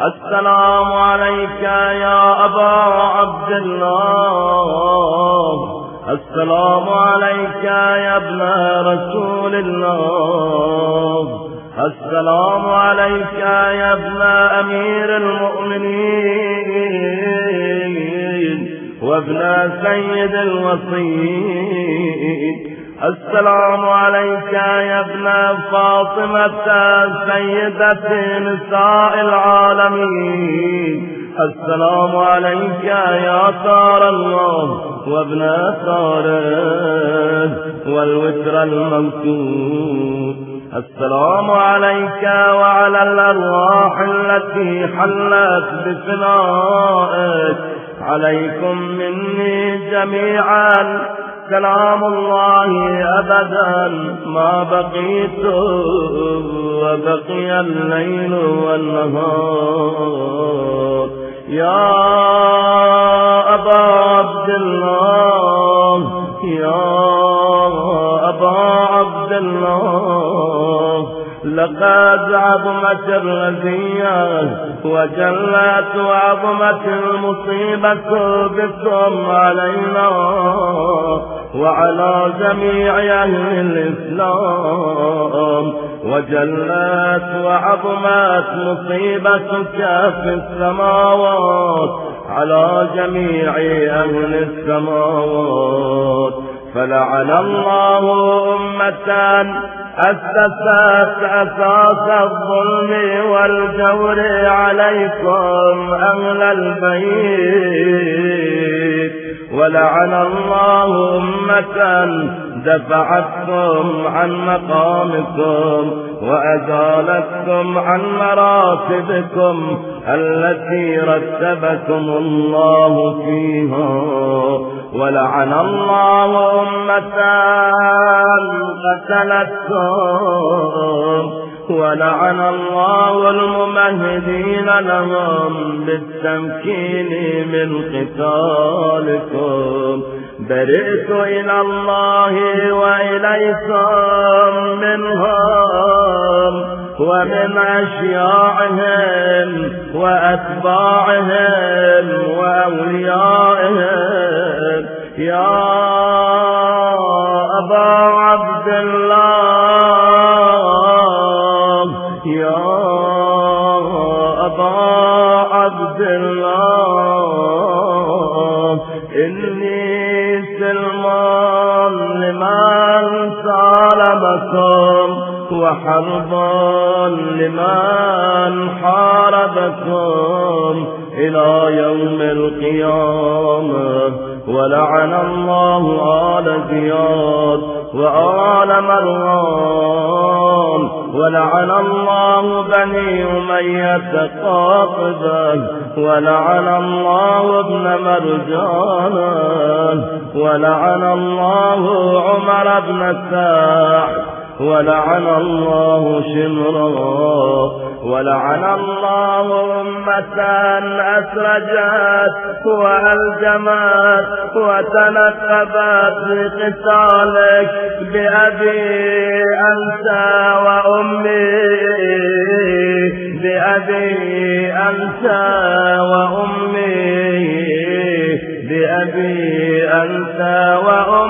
السلام عليك يا أبا عبد الله. السلام عليك يا ابن رسول الله. السلام عليك يا ابن أمير المؤمنين وابن سيد الوصيين. السلام عليك يا ابن فاطمة سيدة نساء العالمين. السلام عليك يا ثار الله وابن ثاره والوتر الموتود. السلام عليك وعلى الأرواح التي حلت بفنائك عليكم مني جميعا. كلام الله أبدا. ما بقيت وبقي الليل والنهار. يا أبا عبد الله يا أبا عبد الله. لقد عظمت الرزية وجلت وعظمت المصيبة بكم علينا وعلى جميع أهل الإسلام. وجلت وعظمت مصيبتك في السماوات على جميع أهل السماوات. فلعن الله أمة أسست أساس الظلم والجور عليكم أهل البيت. ولعن الله أمة دفعتكم عن مقامكم وأزالتكم عن مراتبكم التي رتبكم الله فيها. ولعن الله أمة قتلتكم. ولعن الله الممهدين لهم بالتمكين من قتالكم. برئت إلى الله وإليكم منهم ومن أشياعهم وأتباعهم وأوليائهم. يا أبا عبد الله يا أبا عبد الله. سالمكم وحرب لمن حاربكم إلى يوم القيامة. ولعن الله آل زياد وآل مروان ولعن الله بني أمية قاطبة ولعن الله ابن مرجانا ولعن الله عمر بن سعد ولعن الله شمرا ولعن الله أمة أسرجت وألجمت وتنكبت بقتالك بأبي أنت وأمي بأبي أنت وأمي بأبي أنت وأمي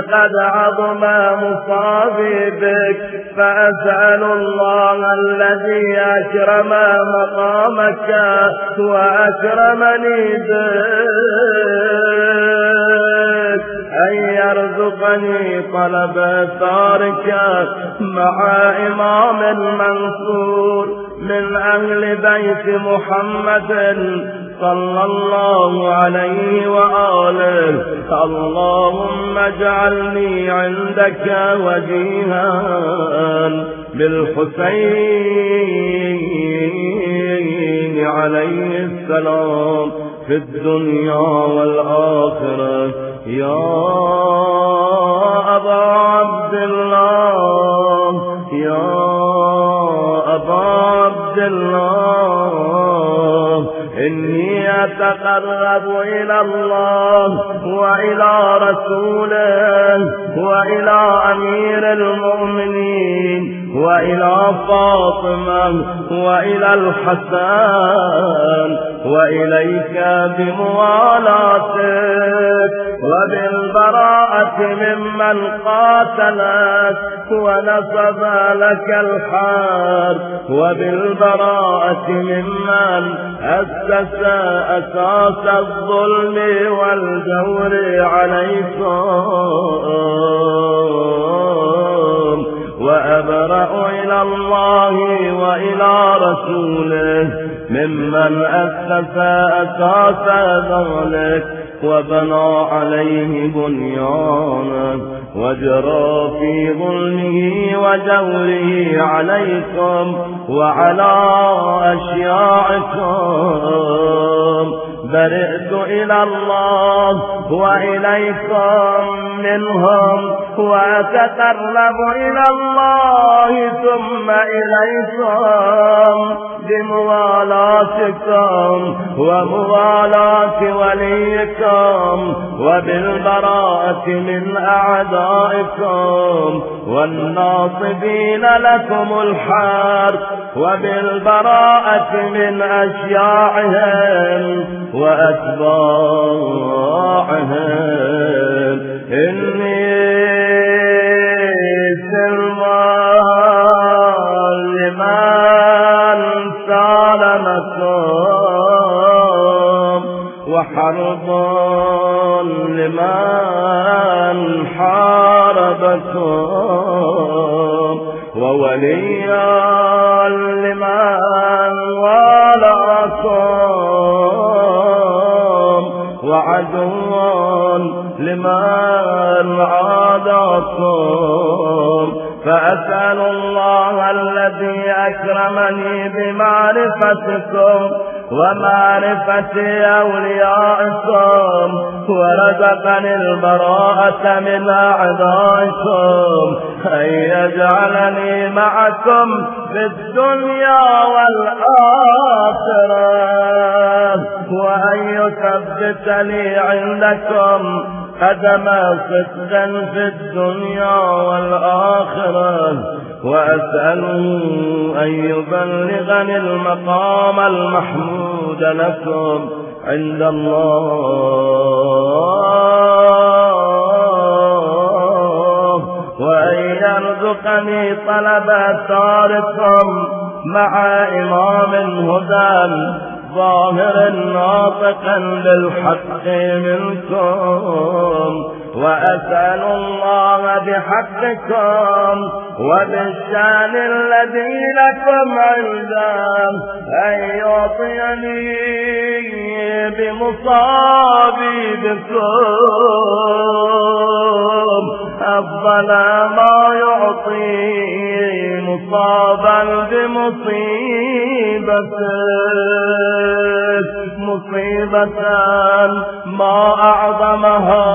لقد عظم مصابي بك فأسأل الله الذي أكرم مقامك وأكرمني بك. أن يرزقني طلب ثارك مع إمام منصور من أهل بيت محمد صلى الله عليه وآله. اللهم اجعلني عندك وجيها بالحسين عليه السلام. في الدنيا والآخرة. يا أبا عبد الله. يا أبا عبد الله. إني أتقرب إلى الله وإلى رسوله وإلى أمير المؤمنين. وإلى فاطمة وإلى الحسن وإليك بموالاتك وبالبراءة ممن قاتلك ونصب لك الحار وبالبراءة ممن أسس أساس الظلم والجور عليكم. وأبرأ إلى الله وإلى رسوله ممن أسس أساس ذلك وبنى عليه بنيانا وجرى في ظلمه وجوره عليكم وعلى أشياعكم. برئت إلى الله وإليكم منهم وأتقرب إلى الله ثم إليكم بموالاتكم وموالاة وليكم وبالبراءة من أعدائكم والناصبين لكم الحار وبالبراءة من أشياعهم وأتباعهم وحرب لمن حاربكم ووليا لمن والاكم وعدوا لمن عاداكم فأسأل الله الذي أكرمني بمعرفتكم ومعرفة أوليائكم ورزقني البراءة من أعدائكم. أن يجعلني معكم في الدنيا والآخرة. وأن يثبتني عندكم قدم صدق في الدنيا والآخرة وأسأله أن يبلغني المقام المحمود لكم عند الله وأن يرزقني طلب أثاركم مع إمام هدى ظاهر ناطقا بالحق منكم. وأسأل الله بحقكم وبالشأن الذي لكم عنده أن يعطيني بمصابي بكم أفضل ما يعطي مصابا بمصيبة. مصيبة ما أعظمها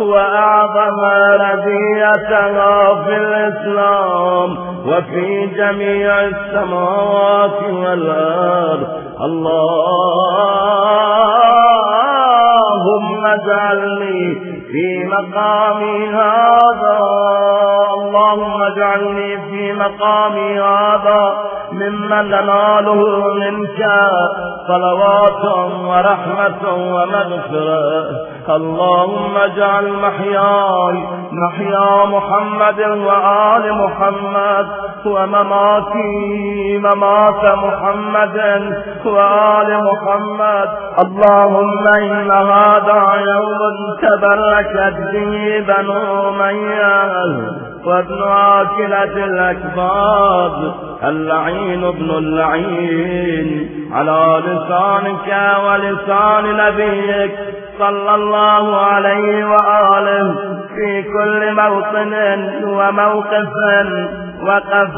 وأعظم رديتها في الإسلام وفي جميع السماوات والأرض. اللهم اجعلني في مقامي هذا. اللهم اجعلني في مقامي هذا. ممن نناله منك صلوات ورحمة ومغفرة. اللهم اجعل محياي محيا محمد وآل محمد ومماتي ممات محمد وآل محمد. اللهم إن هذا يوم تبركت به بنو أمية وابن آكلة الأكباد. اللعين ابن اللعين على لسانك ولسان نبيك صلى الله عليه وآله في كل موطن وموقف وقف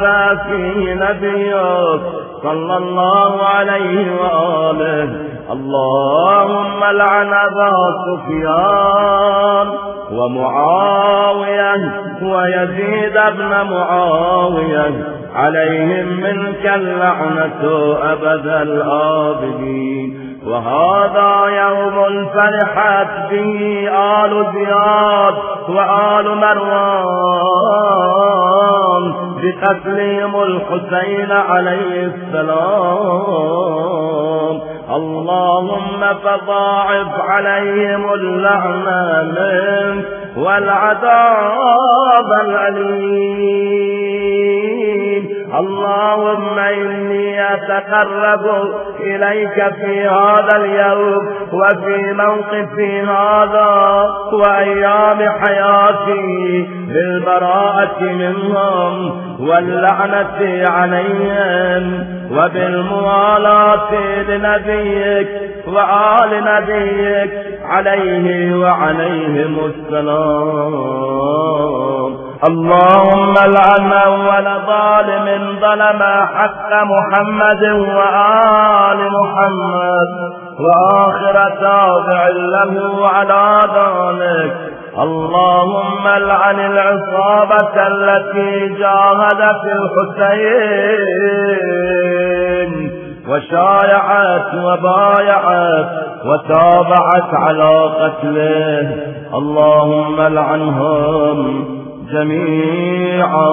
فيه نبيك صلى الله عليه وآله. اللهم لعن أبا سفيان ومعاوية ويزيد ابن معاوية عليهم منك اللعنة أبد الآبدين. وهذا يوم فرحت به آل زياد وآل مروان بقتلهم الحسين عليه السلام. اللهم فضاعف عليهم اللعنة منك والعذاب الأليم. اللهم إني أتقرب إليك في هذا اليوم وفي موقفي هذا وأيام حياتي. بالبراءة منهم واللعنة عليهم وبالموالاة لنبيك وآل نبيك عليه وعليهم السلام. اللهم لعن أول ظالم ظلم حق محمد وآل محمد وآخر تابع له على ذلك. اللهم لعن العصابة التي جاهدت الحسين وشايعت وبايعت وتابعت على قتله. اللهم لعنهم جميعا.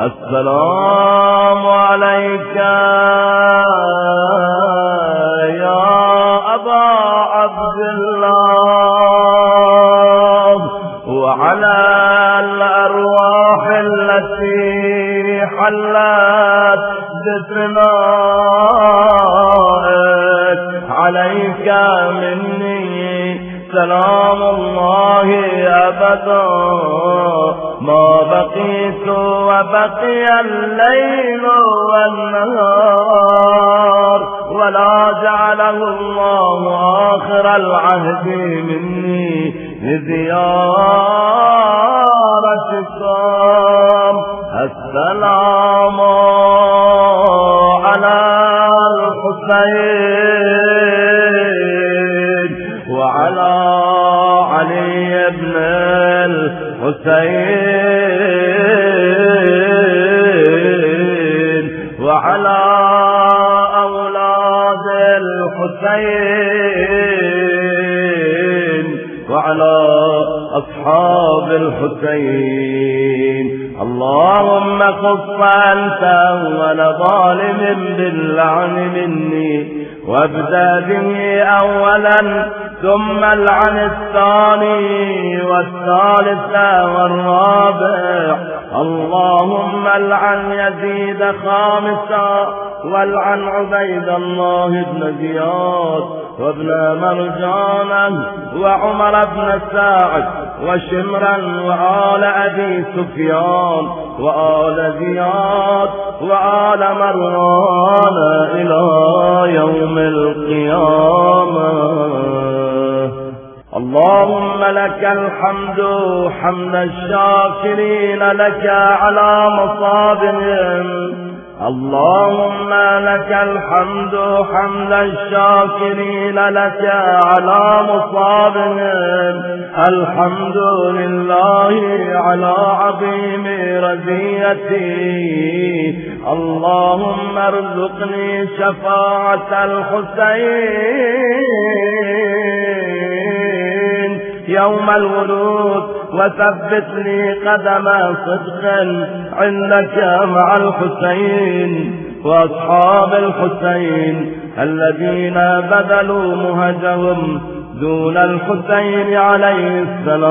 السلام عليك. عبد الله وعلى الأرواح التي حلت بثنائك عليك مني سلام الله أبدا. ما بقيت وبقي الليل والنهار ولا جعله الله آخر العهد مني لزيارتكم السلام على الحسين وعلى علي بن الحسين وعلى أولاد الحسين وعلى أصحاب الحسين. اللهم خص أنت أول ظالم باللعن مني وابدأ به أولا ثم العن الثاني والثالث والرابع. اللهم العن يزيد خامسا والعن عبيد الله بن زياد وابن مرجانا وعمر بن ساعد وشمرا وآل أبي سفيان وآل زياد وآل مروان إلى يوم القيامة. اللهم لك الحمد حمد الشاكرين لك على مصابهم. اللهم لك الحمد حمد الشاكرين لك على مصابهم الحمد لله على عظيم رزيتي اللهم ارزقني شفاعة الحسين. يوم الورود وثبت لي قدم صدق عندك مع الحسين وأصحاب الحسين الذين بذلوا مهجهم دون الحسين عليه السلام.